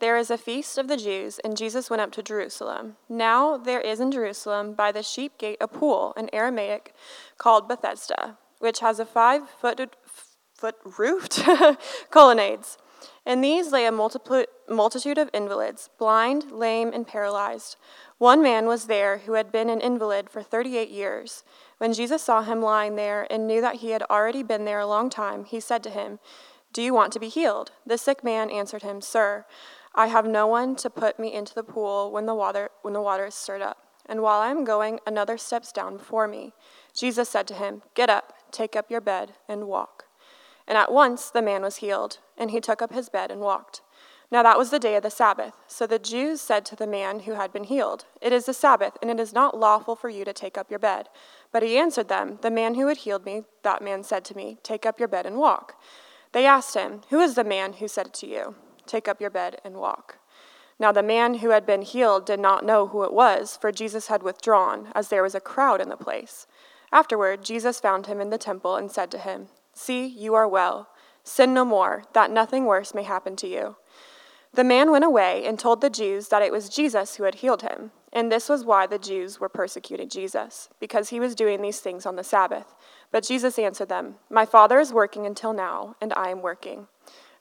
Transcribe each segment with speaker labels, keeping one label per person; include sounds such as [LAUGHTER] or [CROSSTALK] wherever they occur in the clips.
Speaker 1: there is a feast of the Jews, and Jesus went up to Jerusalem. Now there is in Jerusalem by the sheep gate a pool, in Aramaic called Bethesda, which has a five foot, roofed [LAUGHS] colonnades. In these lay a multitude of invalids, blind, lame, and paralyzed. One man was there who had been an invalid for 38 years. When Jesus saw him lying there and knew that he had already been there a long time, he said to him, Do you want to be healed? The sick man answered him, Sir, I have no one to put me into the pool when the water, when the water is stirred up. And while I am going, another steps down before me. Jesus said to him, Get up, take up your bed, and walk. And at once the man was healed, and he took up his bed and walked. Now that was the day of the Sabbath. So the Jews said to the man who had been healed, It is the Sabbath, and it is not lawful for you to take up your bed. But he answered them, The man who had healed me, that man said to me, Take up your bed and walk. They asked him, Who is the man who said it to you? Take up your bed and walk. Now the man who had been healed did not know who it was, for Jesus had withdrawn, as there was a crowd in the place. Afterward, Jesus found him in the temple and said to him, See, you are well. Sin no more, that nothing worse may happen to you. The man went away and told the Jews that it was Jesus who had healed him. And this was why the Jews were persecuting Jesus, because he was doing these things on the Sabbath. But Jesus answered them, My Father is working until now, and I am working.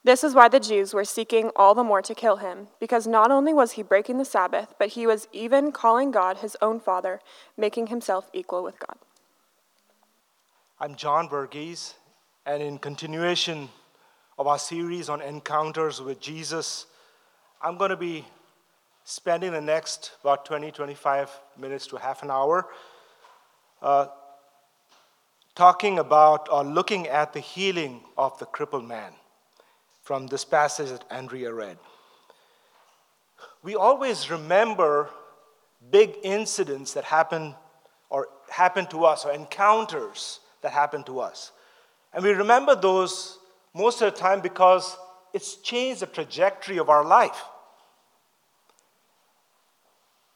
Speaker 1: This is why the Jews were seeking all the more to kill him, because not only was he breaking the Sabbath, but he was even calling God his own Father, making himself equal with God.
Speaker 2: I'm John Varghese, and in continuation of our series on encounters with Jesus, I'm going to be spending the next about 20, 25 minutes to half an hour uh, talking about or looking at the healing of the crippled man from this passage that Andrea read. We always remember big incidents that happen or happen to us or encounters that happen to us. And we remember those most of the time because it's changed the trajectory of our life.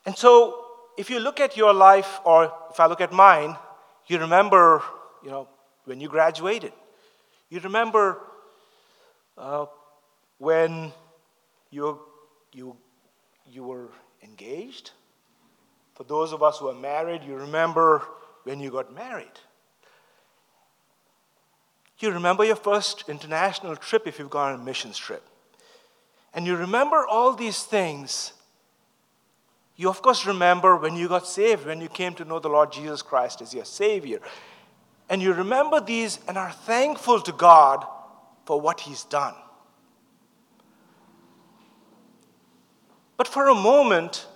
Speaker 2: And so, if you look at your life, or if I look at mine, you remember, you know, when you graduated. You remember uh, when you, you, you were engaged. For those of us who are married, you remember when you got married. You remember your first international trip if you've gone on a missions trip. And you remember all these things. You, of course, remember when you got saved, when you came to know the Lord Jesus Christ as your Savior. And you remember these and are thankful to God for what He's done. But for a moment,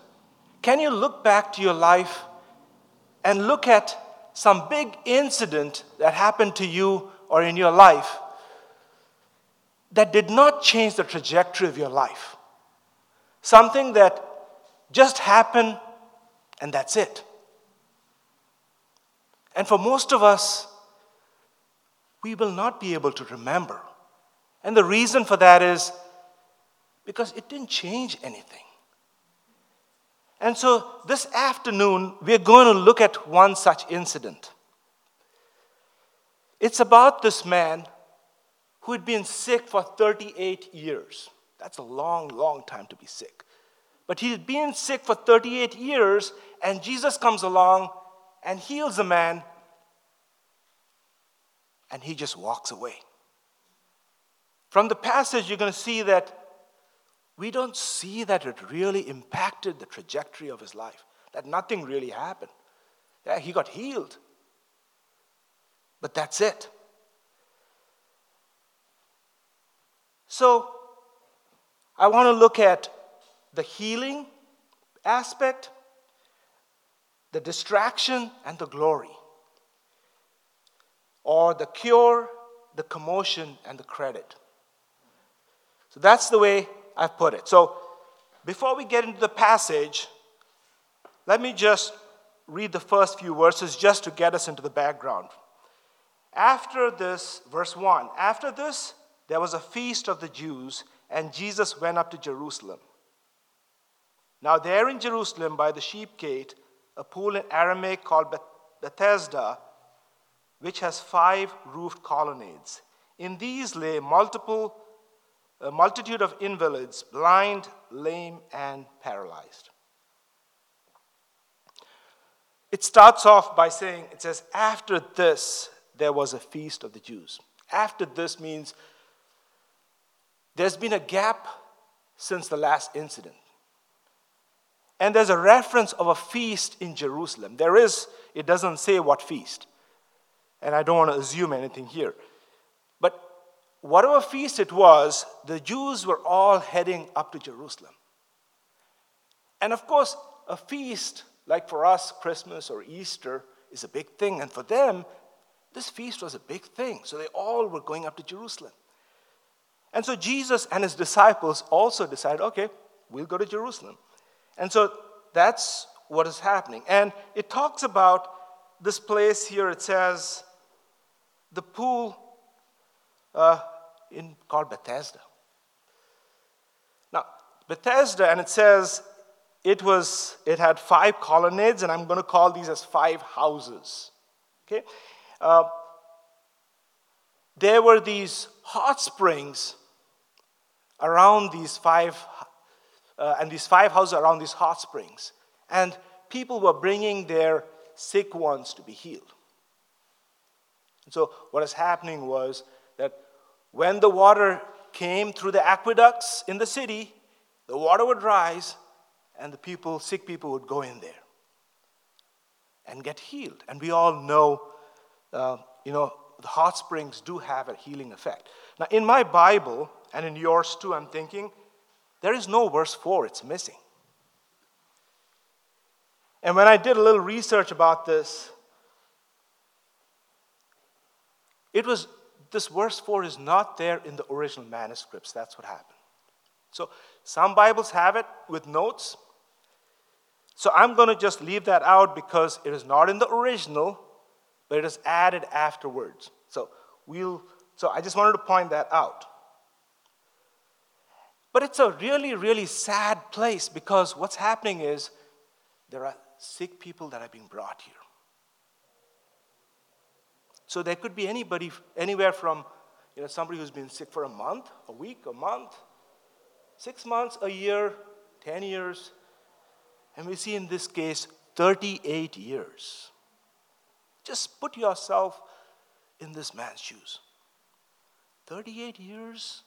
Speaker 2: can you look back to your life and look at some big incident that happened to you or in your life that did not change the trajectory of your life? Something that just happened and that's it. And for most of us, we will not be able to remember. And the reason for that is because it didn't change anything. And so this afternoon, we're going to look at one such incident. It's about this man who had been sick for 38 years. That's a long, long time to be sick. But he had been sick for 38 years, and Jesus comes along and heals the man, and he just walks away. From the passage, you're going to see that we don't see that it really impacted the trajectory of his life, that nothing really happened. Yeah, he got healed, but that's it. So, I want to look at the healing aspect, the distraction, and the glory, or the cure, the commotion, and the credit. So that's the way I've put it. So before we get into the passage, let me just read the first few verses just to get us into the background. After this, verse 1 After this, there was a feast of the Jews, and Jesus went up to Jerusalem. Now, there in Jerusalem by the sheep gate, a pool in Aramaic called Bethesda, which has five roofed colonnades. In these lay multiple a multitude of invalids, blind, lame, and paralyzed. It starts off by saying, it says, after this, there was a feast of the Jews. After this means there's been a gap since the last incident. And there's a reference of a feast in Jerusalem. There is, it doesn't say what feast. And I don't want to assume anything here. Whatever feast it was, the Jews were all heading up to Jerusalem. And of course, a feast, like for us, Christmas or Easter, is a big thing. And for them, this feast was a big thing. So they all were going up to Jerusalem. And so Jesus and his disciples also decided okay, we'll go to Jerusalem. And so that's what is happening. And it talks about this place here, it says, the pool uh, in, called Bethesda. Now, Bethesda, and it says it was it had five colonnades, and I'm going to call these as five houses. Okay, uh, there were these hot springs around these five, uh, and these five houses around these hot springs, and people were bringing their sick ones to be healed. And so, what is happening was that when the water came through the aqueducts in the city, the water would rise, and the people, sick people, would go in there and get healed. And we all know, uh, you know, the hot springs do have a healing effect. Now, in my Bible, and in yours too, I'm thinking, there is no verse 4, it's missing. And when I did a little research about this, it was this verse 4 is not there in the original manuscripts. That's what happened. So some Bibles have it with notes. So I'm going to just leave that out because it is not in the original, but it is added afterwards. So we'll so I just wanted to point that out. But it's a really, really sad place because what's happening is there are sick people that are being brought here. So there could be anybody, anywhere from you know, somebody who's been sick for a month, a week, a month, six months, a year, 10 years. And we see in this case 38 years. Just put yourself in this man's shoes. 38 years?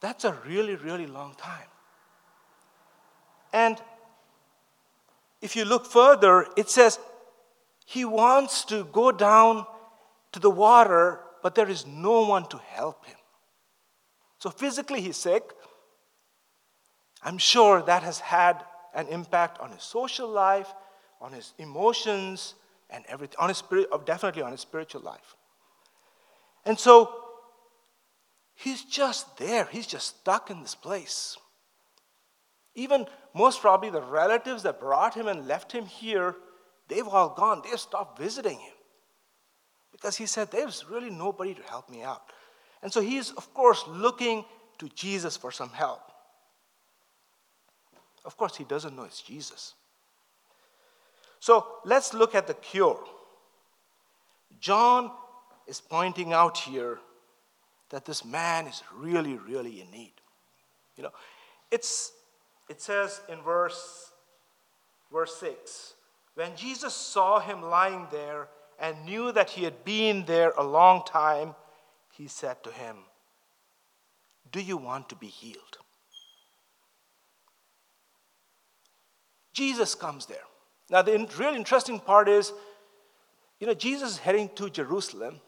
Speaker 2: That's a really, really long time. And if you look further, it says he wants to go down to the water, but there is no one to help him. So physically, he's sick. I'm sure that has had an impact on his social life, on his emotions, and everything, on his spirit, uh, definitely on his spiritual life. And so he's just there. He's just stuck in this place. Even most probably the relatives that brought him and left him here, they've all gone. They've stopped visiting him. Because he said, There's really nobody to help me out. And so he's, of course, looking to Jesus for some help. Of course, he doesn't know it's Jesus. So let's look at the cure. John is pointing out here that this man is really, really in need. You know, it's it says in verse, verse 6 when Jesus saw him lying there and knew that he had been there a long time, he said to him, Do you want to be healed? Jesus comes there. Now, the real interesting part is, you know, Jesus is heading to Jerusalem,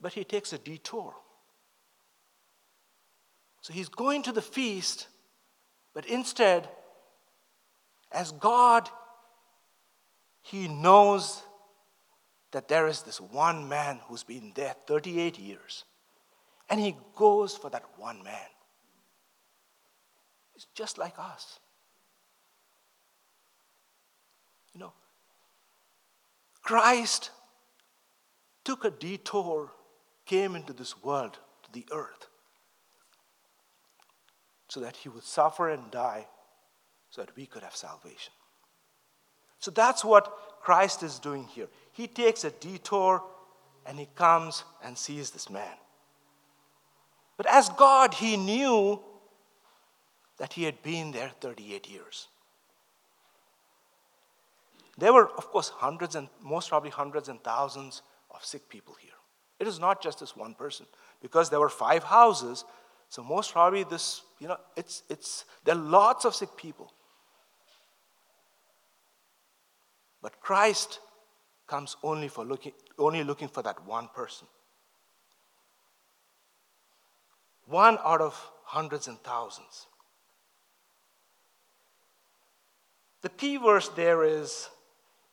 Speaker 2: but he takes a detour. So he's going to the feast, but instead, as God, he knows that there is this one man who's been there 38 years. And he goes for that one man. It's just like us. You know, Christ took a detour, came into this world, to the earth so that he would suffer and die so that we could have salvation. So that's what Christ is doing here. He takes a detour and he comes and sees this man. But as God, he knew that he had been there 38 years. There were, of course, hundreds and most probably hundreds and thousands of sick people here. It is not just this one person, because there were five houses. So most probably this, you know, it's it's there are lots of sick people. But Christ comes only for looking only looking for that one person. One out of hundreds and thousands. The key verse there is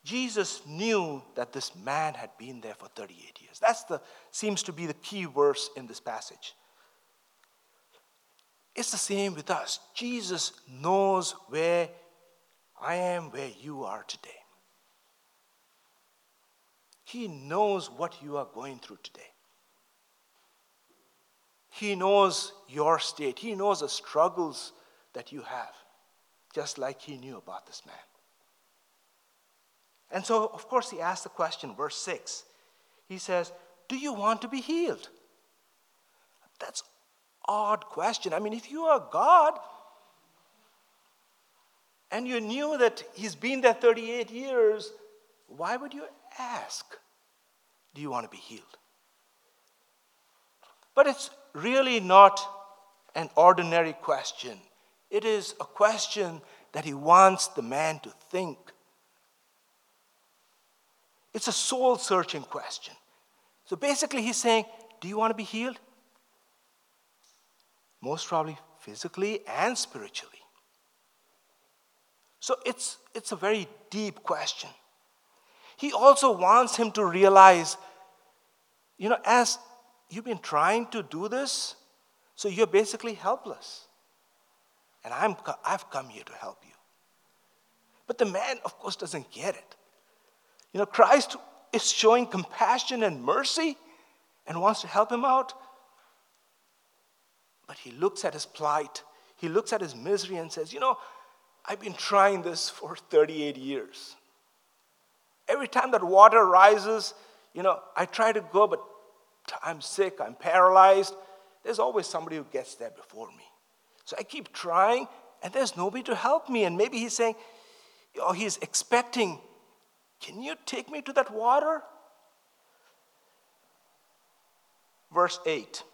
Speaker 2: Jesus knew that this man had been there for 38 years. That's the seems to be the key verse in this passage. It's the same with us. Jesus knows where I am, where you are today. He knows what you are going through today. He knows your state. He knows the struggles that you have, just like He knew about this man. And so, of course, He asks the question, verse 6. He says, Do you want to be healed? That's odd question. I mean, if you are God and you knew that He's been there 38 years, why would you ask, Do you want to be healed? But it's really not an ordinary question. It is a question that he wants the man to think. It's a soul searching question. So basically, he's saying, Do you want to be healed? Most probably physically and spiritually. So it's, it's a very deep question. He also wants him to realize, you know, as you've been trying to do this, so you're basically helpless. And I'm, I've come here to help you. But the man, of course, doesn't get it. You know, Christ is showing compassion and mercy and wants to help him out. But he looks at his plight, he looks at his misery and says, You know, I've been trying this for 38 years. Every time that water rises, you know, I try to go, but I'm sick, I'm paralyzed. There's always somebody who gets there before me. So I keep trying, and there's nobody to help me. And maybe he's saying, or he's expecting, Can you take me to that water? Verse 8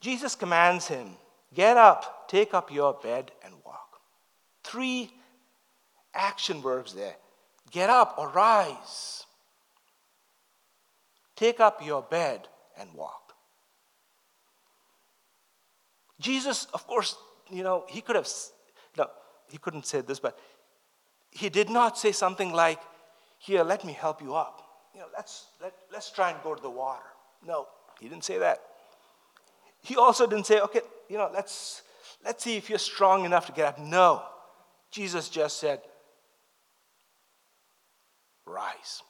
Speaker 2: Jesus commands him, Get up, take up your bed, and walk. Three action verbs there get up or rise. Take up your bed and walk. Jesus, of course, you know, he could have, no, he couldn't say this, but he did not say something like, Here, let me help you up. You know, let's, let, let's try and go to the water. No, he didn't say that. He also didn't say, Okay, you know, let's, let's see if you're strong enough to get up. No. Jesus just said, rise.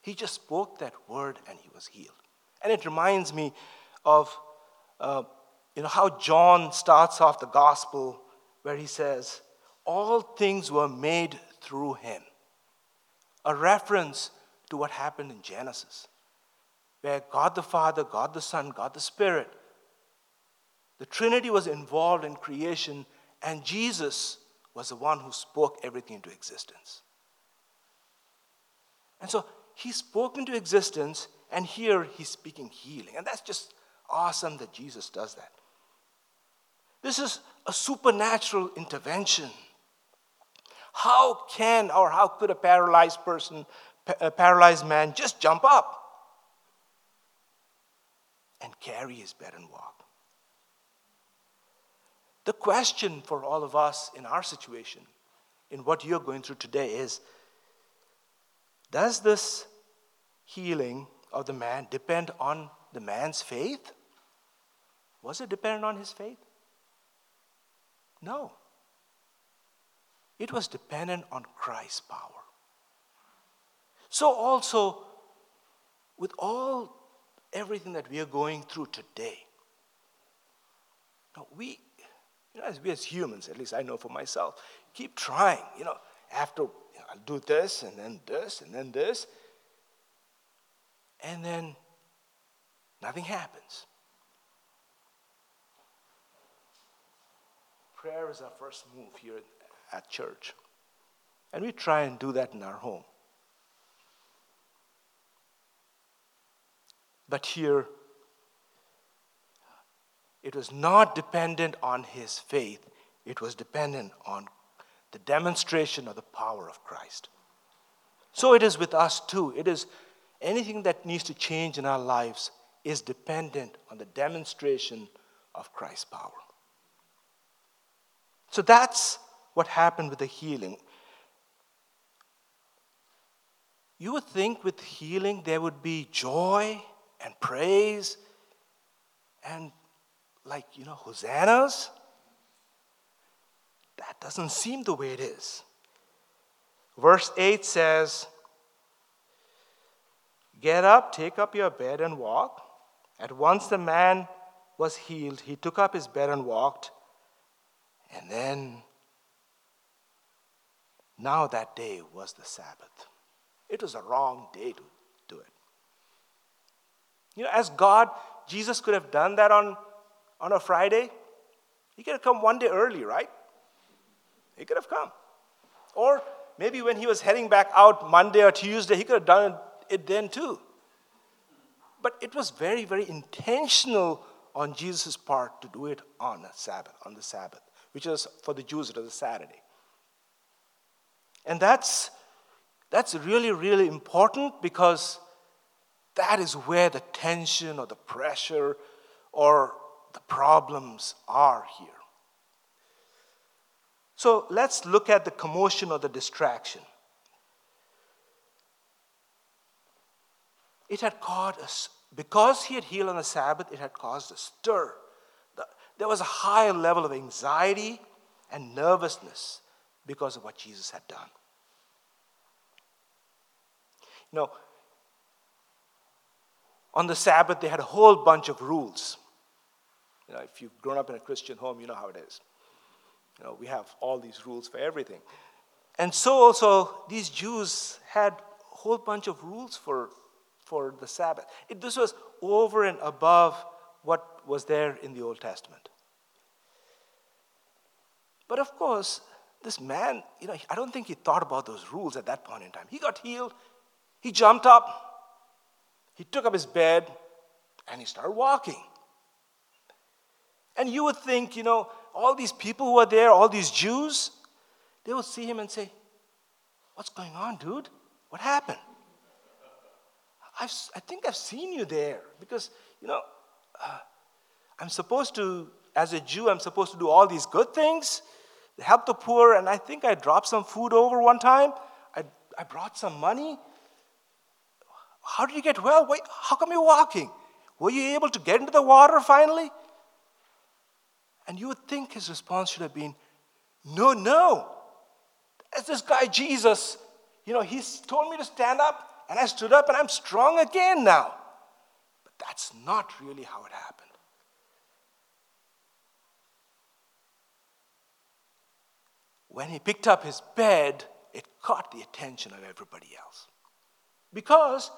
Speaker 2: He just spoke that word and he was healed. And it reminds me of uh, you know, how John starts off the gospel where he says, All things were made through him. A reference to what happened in Genesis, where God the Father, God the Son, God the Spirit, the Trinity was involved in creation, and Jesus was the one who spoke everything into existence. And so he spoke into existence, and here he's speaking healing. And that's just awesome that Jesus does that. This is a supernatural intervention. How can or how could a paralyzed person, a paralyzed man, just jump up and carry his bed and walk? The question for all of us in our situation, in what you're going through today, is does this healing of the man depend on the man's faith? Was it dependent on his faith? No. It was dependent on Christ's power. So, also, with all everything that we are going through today, Now, we, You know, as we as humans, at least I know for myself, keep trying. You know, after you know, I'll do this and then this and then this, and then nothing happens. Prayer is our first move here at church. And we try and do that in our home. But here, it was not dependent on his faith, it was dependent on the demonstration of the power of Christ. So it is with us too. It is anything that needs to change in our lives is dependent on the demonstration of Christ's power. So that's what happened with the healing. You would think with healing there would be joy and praise and, like, you know, hosannas. That doesn't seem the way it is. Verse 8 says, Get up, take up your bed, and walk. At once the man was healed. He took up his bed and walked. And then, now that day was the Sabbath. It was a wrong day to. You know, as God, Jesus could have done that on, on a Friday. He could have come one day early, right? He could have come. Or maybe when he was heading back out Monday or Tuesday, he could have done it then too. But it was very, very intentional on Jesus' part to do it on a Sabbath, on the Sabbath, which was for the Jews, it was a Saturday. And that's, that's really, really important because that is where the tension or the pressure or the problems are here. So let's look at the commotion or the distraction. It had caused us, because he had healed on the Sabbath, it had caused a stir. There was a higher level of anxiety and nervousness because of what Jesus had done. You know, on the Sabbath, they had a whole bunch of rules. You know, if you've grown up in a Christian home, you know how it is. You know, we have all these rules for everything. And so also, these Jews had a whole bunch of rules for, for the Sabbath. It, this was over and above what was there in the Old Testament. But of course, this man, you know, I don't think he thought about those rules at that point in time. He got healed, he jumped up, he took up his bed, and he started walking. And you would think, you know, all these people who are there, all these Jews, they would see him and say, What's going on, dude? What happened? I've, I think I've seen you there because, you know, uh, I'm supposed to, as a Jew, I'm supposed to do all these good things, help the poor, and I think I dropped some food over one time. I, I brought some money. How did you get well? How come you're walking? Were you able to get into the water finally? And you would think his response should have been, No, no. As this guy Jesus, you know, he's told me to stand up, and I stood up, and I'm strong again now. But that's not really how it happened. When he picked up his bed, it caught the attention of everybody else. Because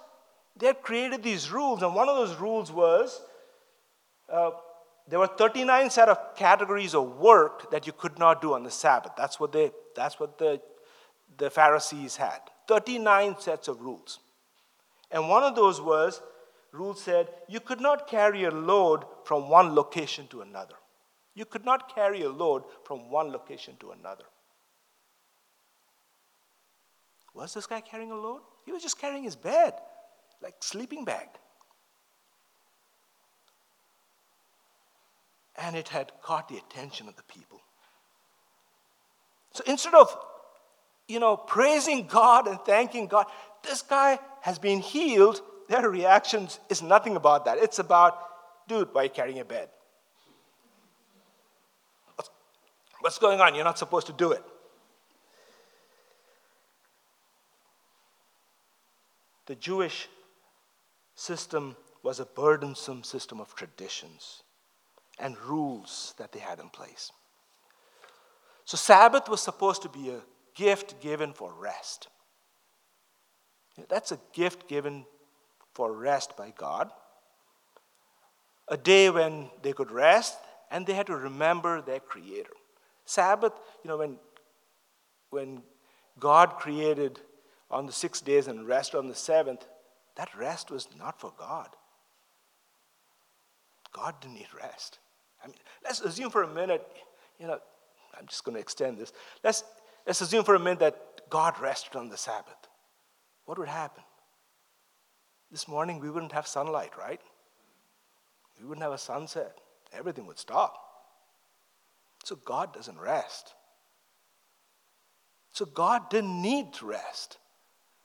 Speaker 2: they had created these rules, and one of those rules was uh, there were 39 set of categories of work that you could not do on the Sabbath. That's what, they, that's what the, the Pharisees had 39 sets of rules. And one of those was, rule said, you could not carry a load from one location to another. You could not carry a load from one location to another. Was this guy carrying a load? He was just carrying his bed, like sleeping bag. and it had caught the attention of the people. So instead of, you know, praising God and thanking God, this guy has been healed. Their reactions is nothing about that. It's about, dude, why are you carrying a bed? What's, what's going on? You're not supposed to do it. The Jewish system was a burdensome system of traditions and rules that they had in place. So, Sabbath was supposed to be a gift given for rest. That's a gift given for rest by God. A day when they could rest and they had to remember their Creator. Sabbath, you know, when, when God created on the six days and rest on the seventh, that rest was not for God. God didn't need rest. I mean, let's assume for a minute, you know, I'm just going to extend this. Let's, let's assume for a minute that God rested on the Sabbath. What would happen? This morning we wouldn't have sunlight, right? We wouldn't have a sunset. Everything would stop. So God doesn't rest. So God didn't need rest.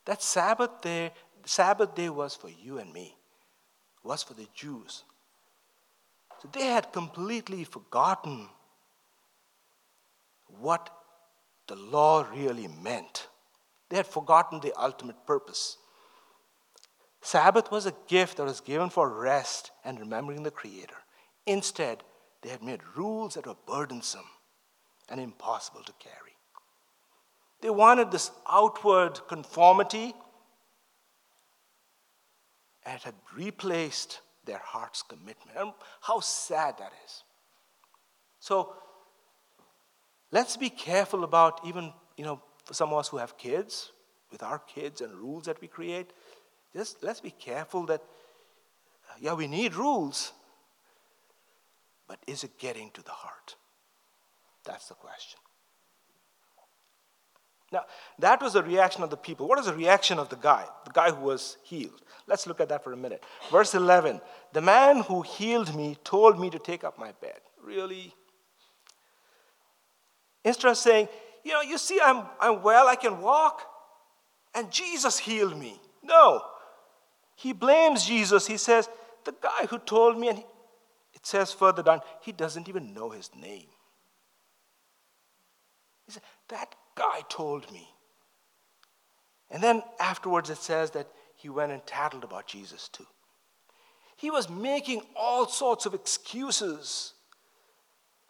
Speaker 2: That Sabbath day, Sabbath day was for you and me, was for the Jews. So they had completely forgotten what the law really meant. They had forgotten the ultimate purpose. Sabbath was a gift that was given for rest and remembering the Creator. Instead, they had made rules that were burdensome and impossible to carry. They wanted this outward conformity, and had replaced their heart's commitment. And how sad that is. So let's be careful about even, you know, for some of us who have kids, with our kids and rules that we create, just let's be careful that, uh, yeah, we need rules, but is it getting to the heart? That's the question. Now, that was the reaction of the people. What is the reaction of the guy, the guy who was healed? Let's look at that for a minute. Verse 11 The man who healed me told me to take up my bed. Really? Instead of saying, You know, you see, I'm, I'm well, I can walk, and Jesus healed me. No. He blames Jesus. He says, The guy who told me, and he, it says further down, he doesn't even know his name. He said, That guy told me. And then afterwards it says that he went and tattled about Jesus too. He was making all sorts of excuses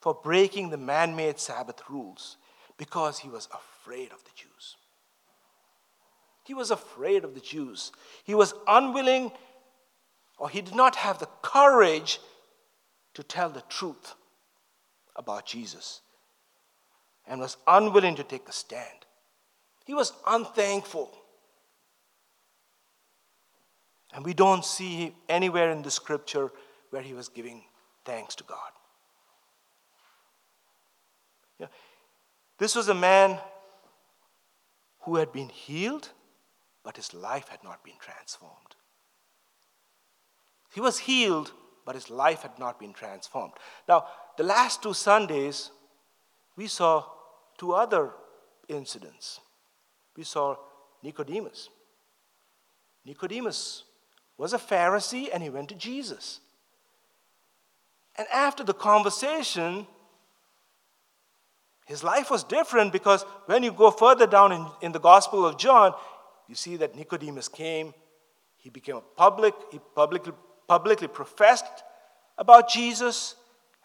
Speaker 2: for breaking the man made Sabbath rules because he was afraid of the Jews. He was afraid of the Jews. He was unwilling, or he did not have the courage to tell the truth about Jesus and was unwilling to take a stand. He was unthankful. And we don't see anywhere in the scripture where he was giving thanks to God. Yeah. This was a man who had been healed, but his life had not been transformed. He was healed, but his life had not been transformed. Now, the last two Sundays, we saw two other incidents. We saw Nicodemus. Nicodemus was a Pharisee and he went to Jesus. And after the conversation, his life was different because when you go further down in, in the Gospel of John, you see that Nicodemus came, he became a public, he publicly, publicly professed about Jesus,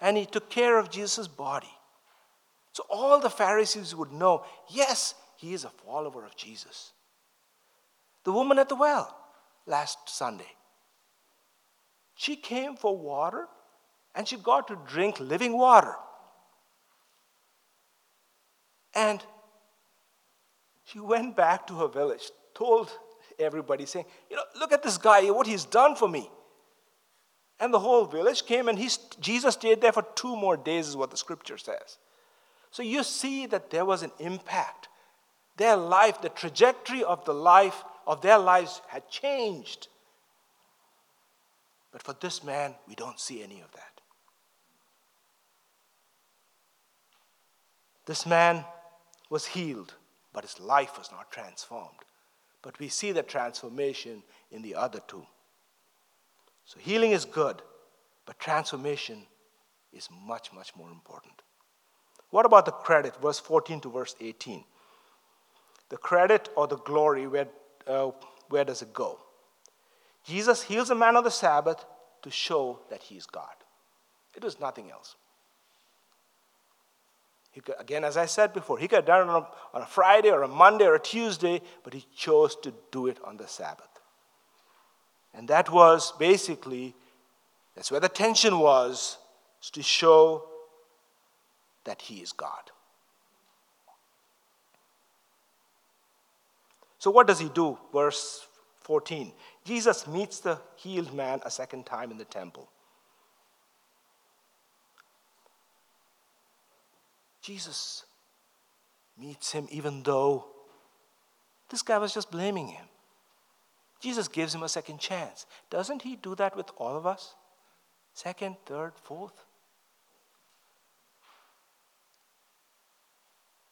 Speaker 2: and he took care of Jesus' body. So all the Pharisees would know yes, he is a follower of Jesus. The woman at the well last Sunday, she came for water and she got to drink living water. And she went back to her village, told everybody, saying, You know, look at this guy, what he's done for me. And the whole village came, and he, Jesus stayed there for two more days, is what the scripture says. So you see that there was an impact. Their life, the trajectory of the life of their lives had changed. But for this man, we don't see any of that. This man was healed, but his life was not transformed. But we see the transformation in the other two. So healing is good, but transformation is much, much more important. What about the credit, verse 14 to verse 18? The credit or the glory, where, uh, where does it go? Jesus heals a man on the Sabbath to show that he is God. It was nothing else. Could, again, as I said before, he could have done it on a, on a Friday or a Monday or a Tuesday, but he chose to do it on the Sabbath. And that was basically, that's where the tension was, to show that he is God. So, what does he do? Verse 14. Jesus meets the healed man a second time in the temple. Jesus meets him even though this guy was just blaming him. Jesus gives him a second chance. Doesn't he do that with all of us? Second, third, fourth?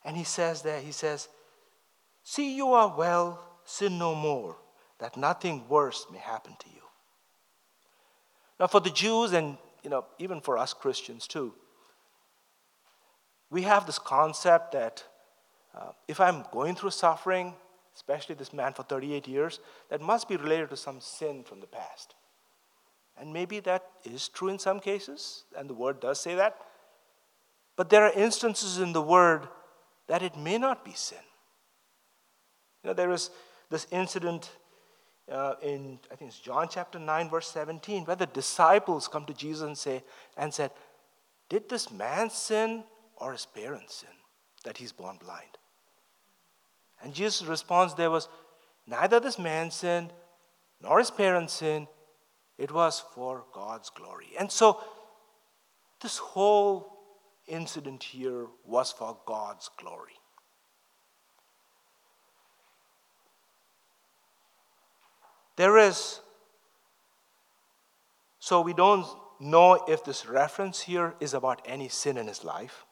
Speaker 2: And he says there, he says, See, you are well, sin no more, that nothing worse may happen to you. Now, for the Jews and you know, even for us Christians too, we have this concept that uh, if I'm going through suffering, especially this man for 38 years, that must be related to some sin from the past. And maybe that is true in some cases, and the word does say that. But there are instances in the word that it may not be sin. You know, there is this incident uh, in, I think it's John chapter 9, verse 17, where the disciples come to Jesus and say, and said, Did this man sin or his parents sin that he's born blind? And Jesus' response there was, Neither this man sinned nor his parents sinned. It was for God's glory. And so, this whole incident here was for God's glory. There is, so we don't know if this reference here is about any sin in his life.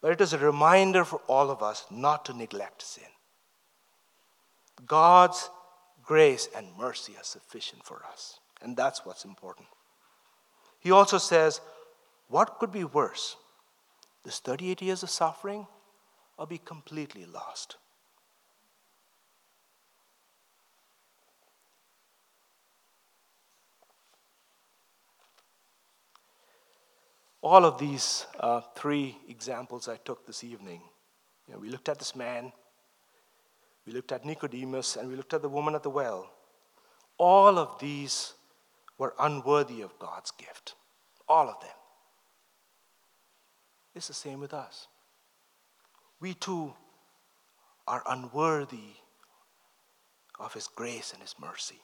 Speaker 2: But it is a reminder for all of us not to neglect sin. God's grace and mercy are sufficient for us, and that's what's important. He also says, What could be worse? This 38 years of suffering or be completely lost? all of these uh, three examples I took this evening, you know, we looked at this man, we looked at Nicodemus, and we looked at the woman at the well. All of these were unworthy of God's gift. All of them. It's the same with us. We too are unworthy of His grace and His mercy.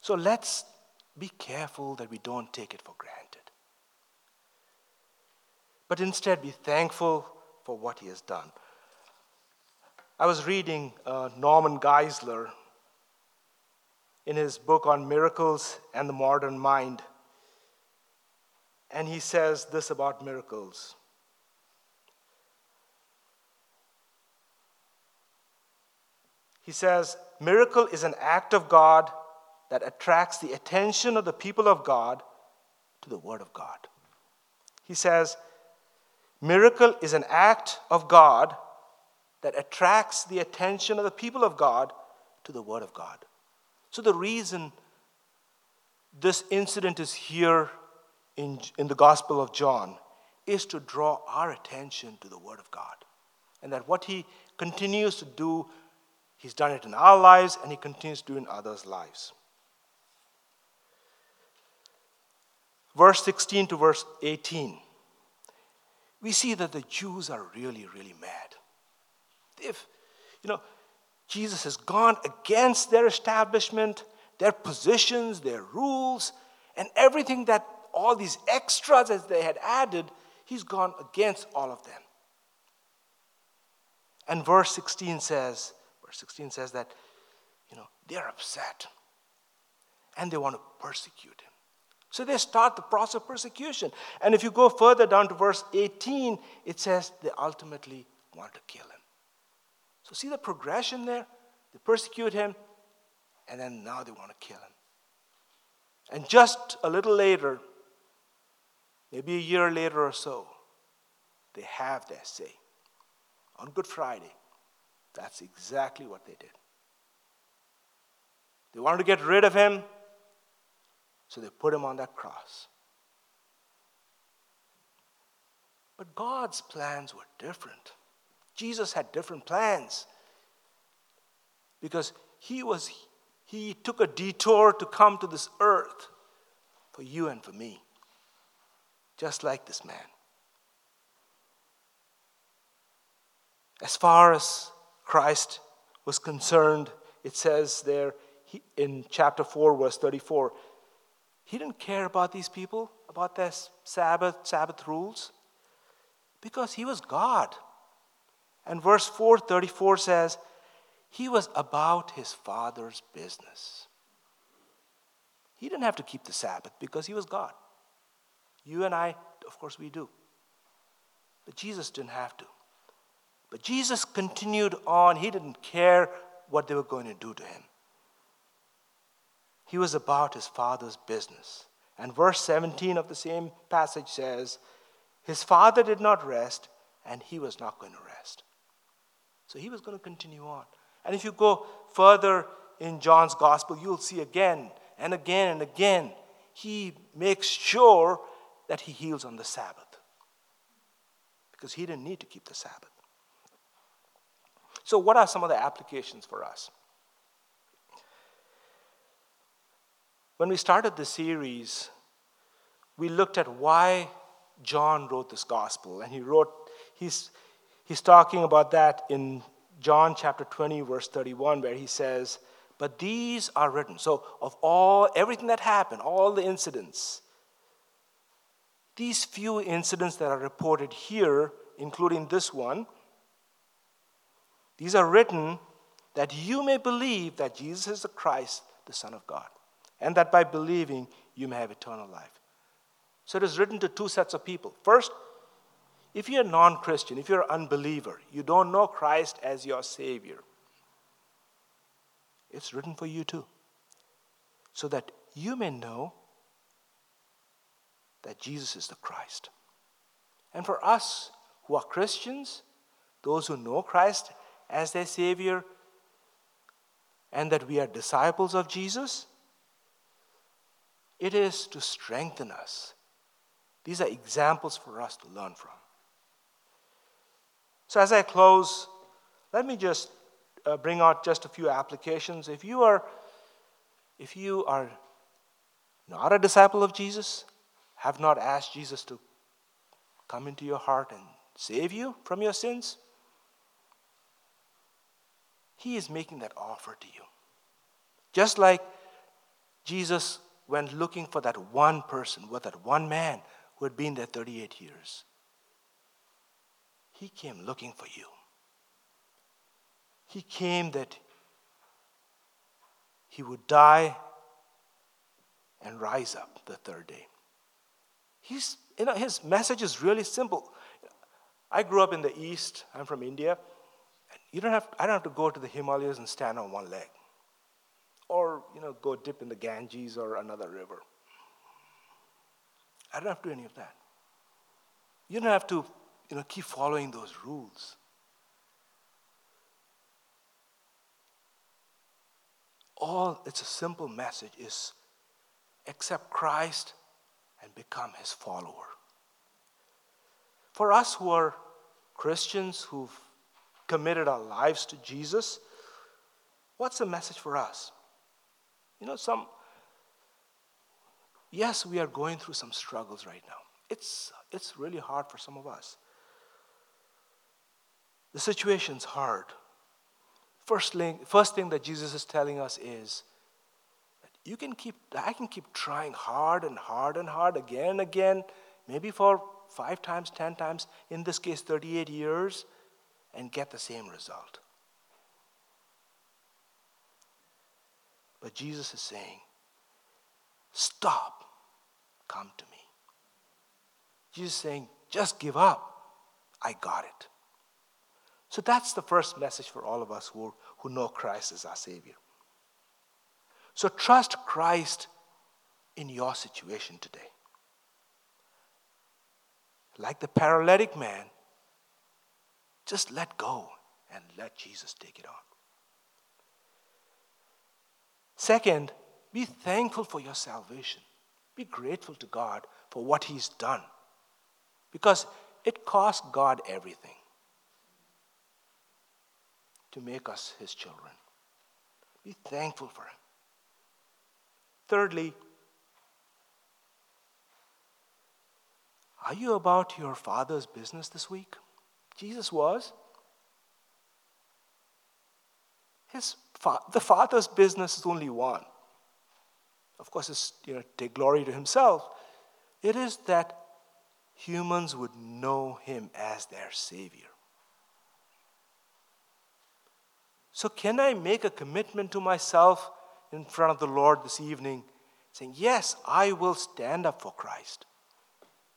Speaker 2: So let's be careful that we don't take it for granted. But instead, be thankful for what He has done. I was reading uh, Norman Geisler in his book on miracles and the modern mind. And he says this about miracles. He says, Miracle is an act of God that attracts the attention of the people of God to the Word of God. He says, Miracle is an act of God that attracts the attention of the people of God to the Word of God. So, the reason this incident is here in, in the Gospel of John is to draw our attention to the Word of God. And that what He continues to do, He's done it in our lives and He continues to do in others' lives. verse 16 to verse 18, we see that the Jews are really, really mad. If, you know, Jesus has gone against their establishment, their positions, their rules, and everything that all these extras that they had added, he's gone against all of them. And verse 16 says, verse 16 says that, you know, they're upset and they want to persecute him. So they start the process of persecution. And if you go further down to verse 18, it says they ultimately want to kill him. So see the progression there? They persecute him, and then now they want to kill him. And just a little later, maybe a year later or so, they have their say. On Good Friday, that's exactly what they did. They wanted to get rid of him, so they put him on that cross. But God's plans were different. Jesus had different plans because he was he took a detour to come to this earth for you and for me just like this man as far as Christ was concerned it says there in chapter 4 verse 34 he didn't care about these people about their sabbath sabbath rules because he was God and verse 434 says, he was about his father's business. He didn't have to keep the Sabbath because he was God. You and I, of course, we do. But Jesus didn't have to. But Jesus continued on. He didn't care what they were going to do to him. He was about his father's business. And verse 17 of the same passage says, His father did not rest, and he was not going to rest. So he was going to continue on. And if you go further in John's gospel, you'll see again and again and again, he makes sure that he heals on the Sabbath. Because he didn't need to keep the Sabbath. So, what are some of the applications for us? When we started the series, we looked at why John wrote this gospel. And he wrote, he's, He's talking about that in John chapter 20, verse 31, where he says, But these are written. So, of all, everything that happened, all the incidents, these few incidents that are reported here, including this one, these are written that you may believe that Jesus is the Christ, the Son of God, and that by believing you may have eternal life. So it is written to two sets of people. First, if you're a non Christian, if you're an unbeliever, you don't know Christ as your Savior, it's written for you too. So that you may know that Jesus is the Christ. And for us who are Christians, those who know Christ as their Savior, and that we are disciples of Jesus, it is to strengthen us. These are examples for us to learn from. So, as I close, let me just uh, bring out just a few applications. If you are, if you are not a disciple of Jesus, have not asked Jesus to come into your heart and save you from your sins, He is making that offer to you. Just like Jesus went looking for that one person, with that one man who had been there 38 years. He came looking for you. He came that he would die and rise up the third day. He's, you know, his message is really simple. I grew up in the East, I'm from India. You don't have, I don't have to go to the Himalayas and stand on one leg or you know, go dip in the Ganges or another river. I don't have to do any of that. You don't have to you know, keep following those rules. All it's a simple message is accept Christ and become his follower. For us who are Christians who've committed our lives to Jesus, what's the message for us? You know, some, yes, we are going through some struggles right now. It's, it's really hard for some of us. The situation's hard. First thing, first thing that Jesus is telling us is you can keep, I can keep trying hard and hard and hard again and again, maybe for five times, ten times, in this case, 38 years, and get the same result. But Jesus is saying, Stop, come to me. Jesus is saying, Just give up. I got it. So that's the first message for all of us who, who know Christ as our Savior. So trust Christ in your situation today. Like the paralytic man, just let go and let Jesus take it on. Second, be thankful for your salvation. Be grateful to God for what He's done. Because it cost God everything to make us his children. Be thankful for him. Thirdly, are you about your father's business this week? Jesus was. His fa- the father's business is only one. Of course, it's you know, take glory to himself. It is that humans would know him as their savior. So, can I make a commitment to myself in front of the Lord this evening, saying, Yes, I will stand up for Christ?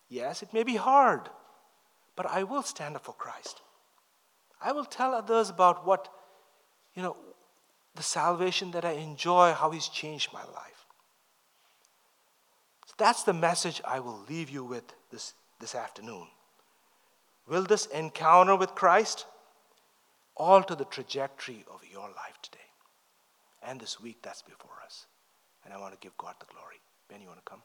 Speaker 2: Yes, it may be hard, but I will stand up for Christ. I will tell others about what, you know, the salvation that I enjoy, how He's changed my life. So that's the message I will leave you with this, this afternoon. Will this encounter with Christ alter the trajectory of your life today and this week that's before us? And I want to give God the glory. Ben, you want to come?